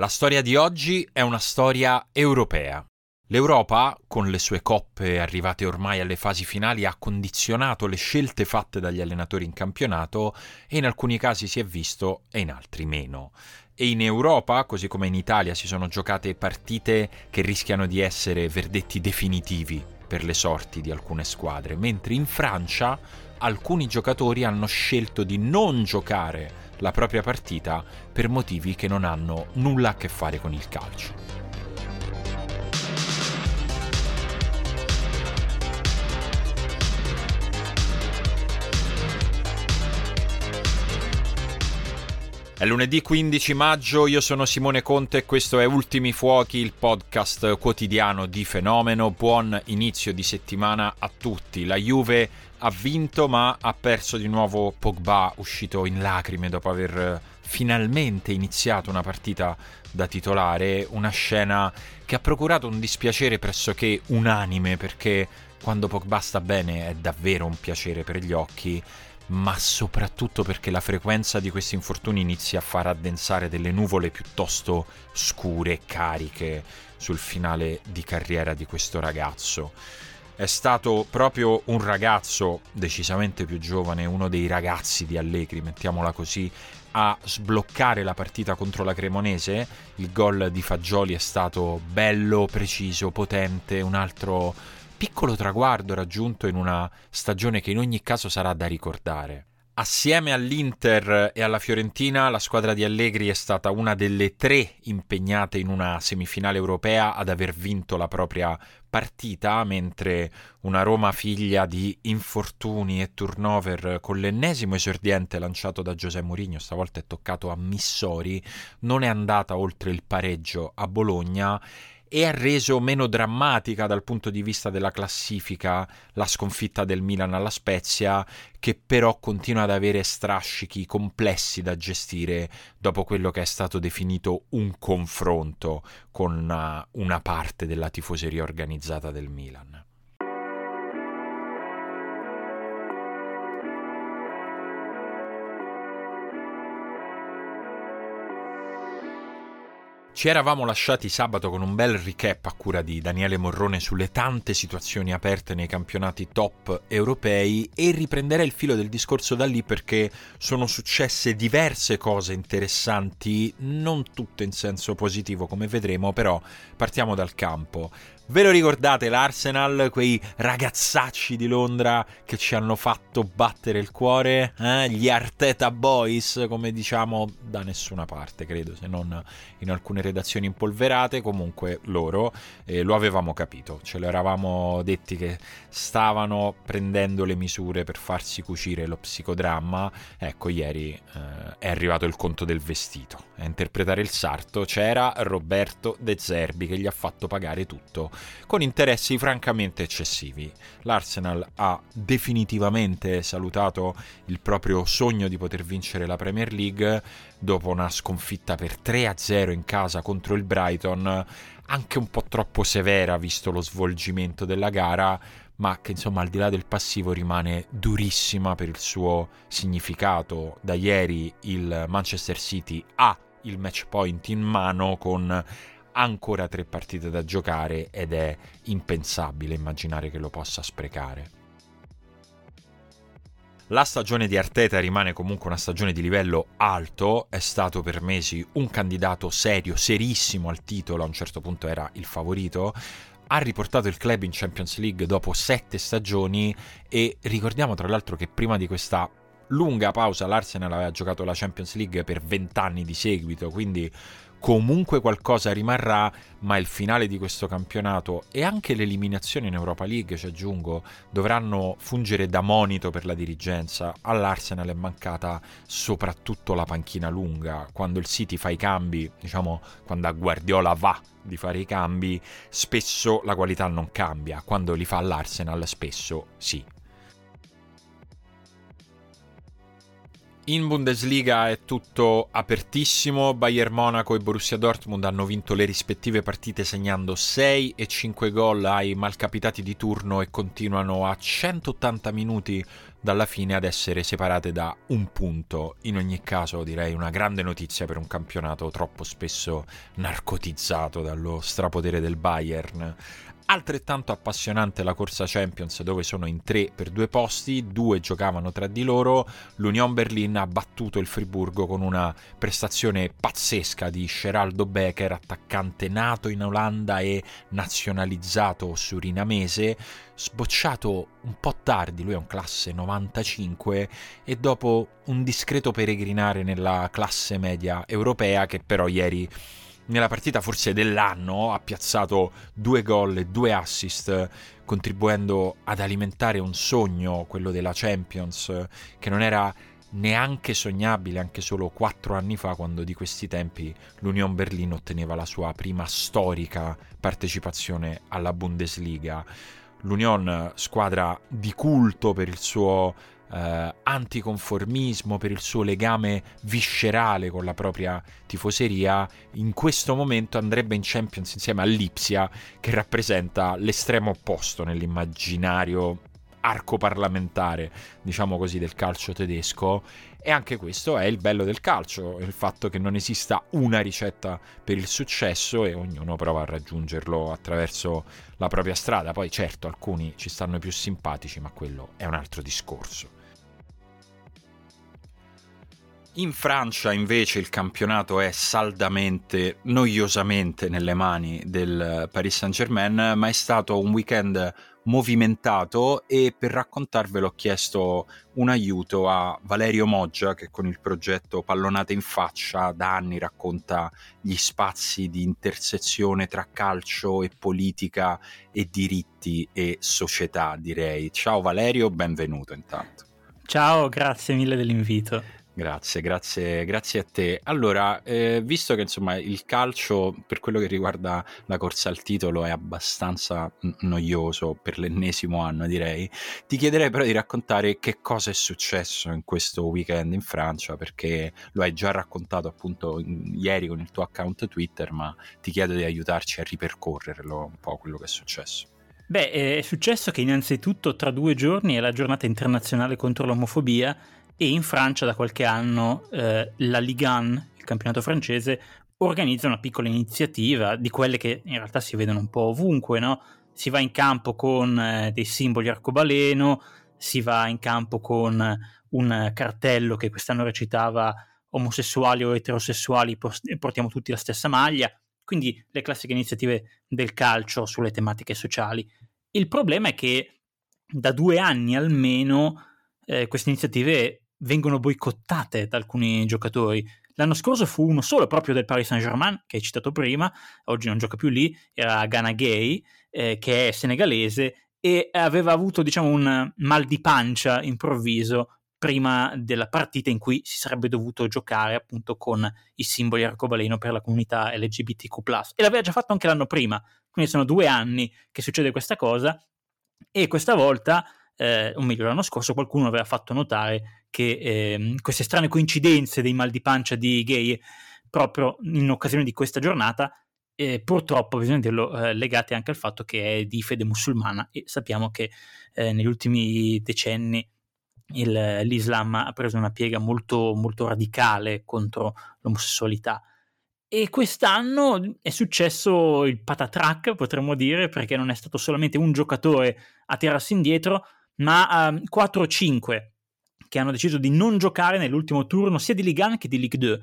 La storia di oggi è una storia europea. L'Europa, con le sue coppe arrivate ormai alle fasi finali, ha condizionato le scelte fatte dagli allenatori in campionato e in alcuni casi si è visto e in altri meno. E in Europa, così come in Italia, si sono giocate partite che rischiano di essere verdetti definitivi per le sorti di alcune squadre, mentre in Francia alcuni giocatori hanno scelto di non giocare la propria partita per motivi che non hanno nulla a che fare con il calcio. È lunedì 15 maggio, io sono Simone Conte e questo è Ultimi Fuochi, il podcast quotidiano di Fenomeno. Buon inizio di settimana a tutti. La Juve ha vinto ma ha perso di nuovo Pogba, uscito in lacrime dopo aver finalmente iniziato una partita da titolare, una scena che ha procurato un dispiacere pressoché unanime perché quando Pogba sta bene è davvero un piacere per gli occhi ma soprattutto perché la frequenza di questi infortuni inizia a far addensare delle nuvole piuttosto scure cariche sul finale di carriera di questo ragazzo. È stato proprio un ragazzo decisamente più giovane, uno dei ragazzi di Allegri, mettiamola così, a sbloccare la partita contro la Cremonese. Il gol di Fagioli è stato bello, preciso, potente, un altro piccolo traguardo raggiunto in una stagione che in ogni caso sarà da ricordare. Assieme all'Inter e alla Fiorentina, la squadra di Allegri è stata una delle tre impegnate in una semifinale europea ad aver vinto la propria partita, mentre una Roma figlia di infortuni e turnover con l'ennesimo esordiente lanciato da Giuseppe Mourinho, stavolta è toccato a Missori, non è andata oltre il pareggio a Bologna e ha reso meno drammatica dal punto di vista della classifica la sconfitta del Milan alla Spezia, che però continua ad avere strascichi complessi da gestire dopo quello che è stato definito un confronto con una, una parte della tifoseria organizzata del Milan. Ci eravamo lasciati sabato con un bel recap a cura di Daniele Morrone sulle tante situazioni aperte nei campionati top europei e riprenderei il filo del discorso da lì perché sono successe diverse cose interessanti, non tutte in senso positivo come vedremo, però partiamo dal campo. Ve lo ricordate l'Arsenal, quei ragazzacci di Londra che ci hanno fatto battere il cuore? Eh? Gli Arteta Boys, come diciamo da nessuna parte, credo, se non in alcune redazioni impolverate. Comunque loro eh, lo avevamo capito, ce lo eravamo detti che stavano prendendo le misure per farsi cucire lo psicodramma. Ecco, ieri eh, è arrivato il conto del vestito. A interpretare il sarto c'era Roberto De Zerbi che gli ha fatto pagare tutto con interessi francamente eccessivi. L'Arsenal ha definitivamente salutato il proprio sogno di poter vincere la Premier League dopo una sconfitta per 3-0 in casa contro il Brighton, anche un po' troppo severa visto lo svolgimento della gara, ma che insomma al di là del passivo rimane durissima per il suo significato. Da ieri il Manchester City ha il match point in mano con ancora tre partite da giocare ed è impensabile immaginare che lo possa sprecare. La stagione di Arteta rimane comunque una stagione di livello alto, è stato per mesi un candidato serio, serissimo al titolo, a un certo punto era il favorito, ha riportato il club in Champions League dopo sette stagioni e ricordiamo tra l'altro che prima di questa lunga pausa l'Arsenal aveva giocato la Champions League per vent'anni di seguito, quindi comunque qualcosa rimarrà, ma il finale di questo campionato e anche l'eliminazione in Europa League, ci aggiungo, dovranno fungere da monito per la dirigenza. All'Arsenal è mancata soprattutto la panchina lunga, quando il City fa i cambi, diciamo quando a Guardiola va di fare i cambi, spesso la qualità non cambia, quando li fa l'Arsenal spesso sì, In Bundesliga è tutto apertissimo, Bayern Monaco e Borussia Dortmund hanno vinto le rispettive partite segnando 6 e 5 gol ai malcapitati di turno e continuano a 180 minuti dalla fine ad essere separate da un punto. In ogni caso direi una grande notizia per un campionato troppo spesso narcotizzato dallo strapotere del Bayern. Altrettanto appassionante la corsa Champions dove sono in tre per due posti, due giocavano tra di loro, l'Union Berlin ha battuto il Friburgo con una prestazione pazzesca di Geraldo Becker, attaccante nato in Olanda e nazionalizzato surinamese, sbocciato un po' tardi, lui è un classe 95 e dopo un discreto peregrinare nella classe media europea che però ieri nella partita forse dell'anno ha piazzato due gol e due assist contribuendo ad alimentare un sogno, quello della Champions, che non era neanche sognabile anche solo quattro anni fa quando di questi tempi l'Union Berlin otteneva la sua prima storica partecipazione alla Bundesliga. L'Union, squadra di culto per il suo eh, anticonformismo, per il suo legame viscerale con la propria tifoseria, in questo momento andrebbe in Champions insieme all'Ipsia, che rappresenta l'estremo opposto nell'immaginario arco parlamentare, diciamo così, del calcio tedesco. E anche questo è il bello del calcio, il fatto che non esista una ricetta per il successo e ognuno prova a raggiungerlo attraverso la propria strada. Poi certo alcuni ci stanno più simpatici, ma quello è un altro discorso. In Francia invece il campionato è saldamente, noiosamente nelle mani del Paris Saint-Germain, ma è stato un weekend movimentato e per raccontarvelo ho chiesto un aiuto a Valerio Moggia che con il progetto Pallonate in faccia da anni racconta gli spazi di intersezione tra calcio e politica e diritti e società direi. Ciao Valerio, benvenuto intanto. Ciao, grazie mille dell'invito. Grazie, grazie, grazie a te. Allora, eh, visto che insomma il calcio per quello che riguarda la corsa al titolo è abbastanza noioso per l'ennesimo anno, direi, ti chiederei però di raccontare che cosa è successo in questo weekend in Francia, perché lo hai già raccontato appunto ieri con il tuo account Twitter, ma ti chiedo di aiutarci a ripercorrerlo un po' quello che è successo. Beh, è successo che innanzitutto tra due giorni è la giornata internazionale contro l'omofobia e in Francia da qualche anno eh, la Ligue 1, il campionato francese, organizza una piccola iniziativa di quelle che in realtà si vedono un po' ovunque, no? Si va in campo con eh, dei simboli arcobaleno, si va in campo con un cartello che quest'anno recitava omosessuali o eterosessuali portiamo tutti la stessa maglia, quindi le classiche iniziative del calcio sulle tematiche sociali. Il problema è che da due anni almeno eh, queste iniziative vengono boicottate da alcuni giocatori. L'anno scorso fu uno solo proprio del Paris Saint-Germain, che hai citato prima, oggi non gioca più lì, era Ghana Gay, eh, che è senegalese, e aveva avuto diciamo un mal di pancia improvviso prima della partita in cui si sarebbe dovuto giocare appunto con i simboli arcobaleno per la comunità LGBTQ+. E l'aveva già fatto anche l'anno prima, quindi sono due anni che succede questa cosa e questa volta eh, o meglio l'anno scorso qualcuno aveva fatto notare che eh, queste strane coincidenze dei mal di pancia di gay proprio in occasione di questa giornata eh, purtroppo bisogna dirlo eh, legate anche al fatto che è di fede musulmana e sappiamo che eh, negli ultimi decenni il, l'Islam ha preso una piega molto, molto radicale contro l'omosessualità. E quest'anno è successo il patatrack, potremmo dire, perché non è stato solamente un giocatore a tirarsi indietro, ma um, 4 o 5 che hanno deciso di non giocare nell'ultimo turno sia di Ligue 1 che di Ligue 2.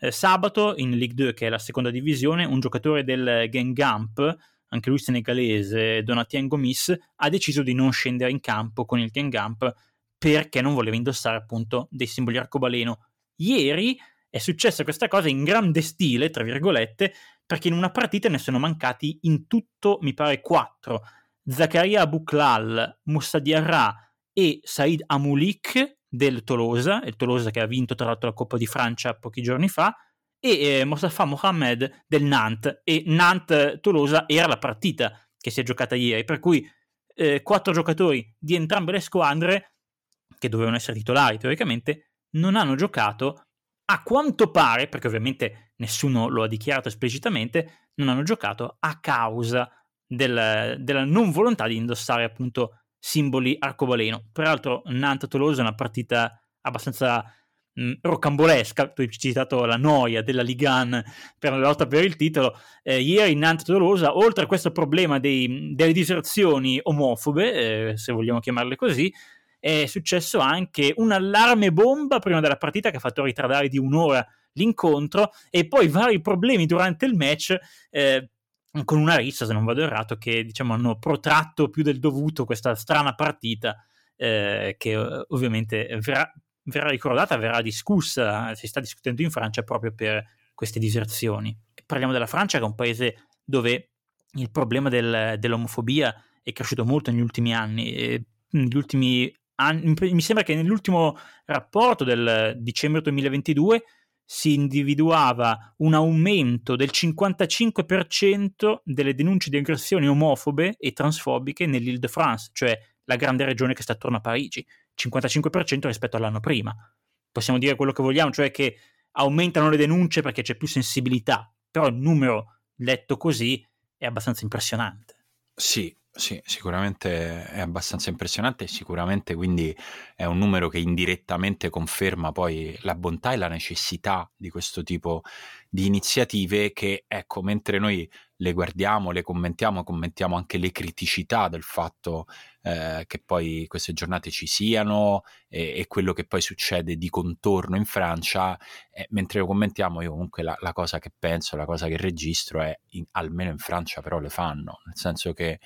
Eh, sabato in Ligue 2, che è la seconda divisione, un giocatore del Gengamp, anche lui senegalese, Donatien Gomis, ha deciso di non scendere in campo con il Gengamp perché non voleva indossare appunto dei simboli arcobaleno. Ieri è successa questa cosa in grande stile, tra virgolette, perché in una partita ne sono mancati in tutto, mi pare, 4 Zaccaria Bouklal, Moussa Diarra e Said Amulik del Tolosa, il Tolosa che ha vinto tra l'altro la Coppa di Francia pochi giorni fa, e eh, Mostafa Mohamed del Nantes. E Nantes-Tolosa era la partita che si è giocata ieri, per cui eh, quattro giocatori di entrambe le squadre, che dovevano essere titolari teoricamente, non hanno giocato. A quanto pare, perché ovviamente nessuno lo ha dichiarato esplicitamente, non hanno giocato a causa di del, della non volontà di indossare appunto simboli arcobaleno. Peraltro Nantes-Toulouse è una partita abbastanza mh, rocambolesca, tu hai citato la noia della Ligan per la lotta per il titolo. Eh, ieri Nantes-Toulouse, oltre a questo problema dei, delle diserzioni omofobe, eh, se vogliamo chiamarle così, è successo anche un allarme bomba prima della partita che ha fatto ritardare di un'ora l'incontro e poi vari problemi durante il match eh, con una rissa, se non vado errato, che diciamo hanno protratto più del dovuto questa strana partita eh, che eh, ovviamente verrà, verrà, ricordata, verrà discussa, si sta discutendo in Francia proprio per queste diserzioni. Parliamo della Francia che è un paese dove il problema del, dell'omofobia è cresciuto molto negli ultimi anni. Negli ultimi anni, mi sembra che nell'ultimo rapporto del dicembre 2022 si individuava un aumento del 55% delle denunce di aggressioni omofobe e transfobiche nell'Île-de-France, cioè la grande regione che sta attorno a Parigi, 55% rispetto all'anno prima. Possiamo dire quello che vogliamo, cioè che aumentano le denunce perché c'è più sensibilità, però il numero letto così è abbastanza impressionante. Sì, sì, sicuramente è abbastanza impressionante e sicuramente quindi è un numero che indirettamente conferma poi la bontà e la necessità di questo tipo di iniziative che, ecco, mentre noi le guardiamo, le commentiamo, commentiamo anche le criticità del fatto eh, che poi queste giornate ci siano e, e, quello che poi succede di contorno in Francia, eh, mentre lo commentiamo io comunque la, la, cosa che penso, la cosa che registro è in, almeno in Francia però le fanno, nel senso che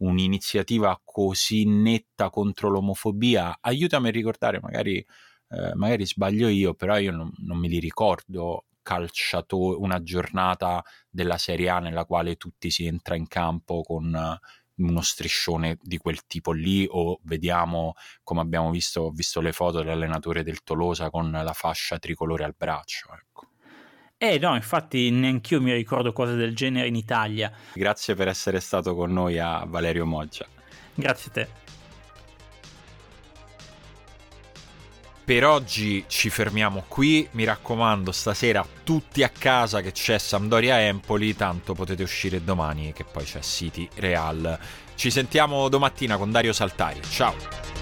un'iniziativa così netta contro l'omofobia, aiutami a ricordare, magari, eh, magari sbaglio io, però io non, non me li ricordo calciatori, una giornata della Serie A nella quale tutti si entra in campo con uno striscione di quel tipo lì o vediamo come abbiamo visto, visto le foto dell'allenatore del Tolosa con la fascia tricolore al braccio. Ecco. Eh no, infatti neanch'io mi ricordo cose del genere in Italia. Grazie per essere stato con noi a Valerio Moggia. Grazie a te. Per oggi ci fermiamo qui, mi raccomando stasera tutti a casa che c'è Sampdoria Empoli, tanto potete uscire domani che poi c'è City Real. Ci sentiamo domattina con Dario Saltari, ciao!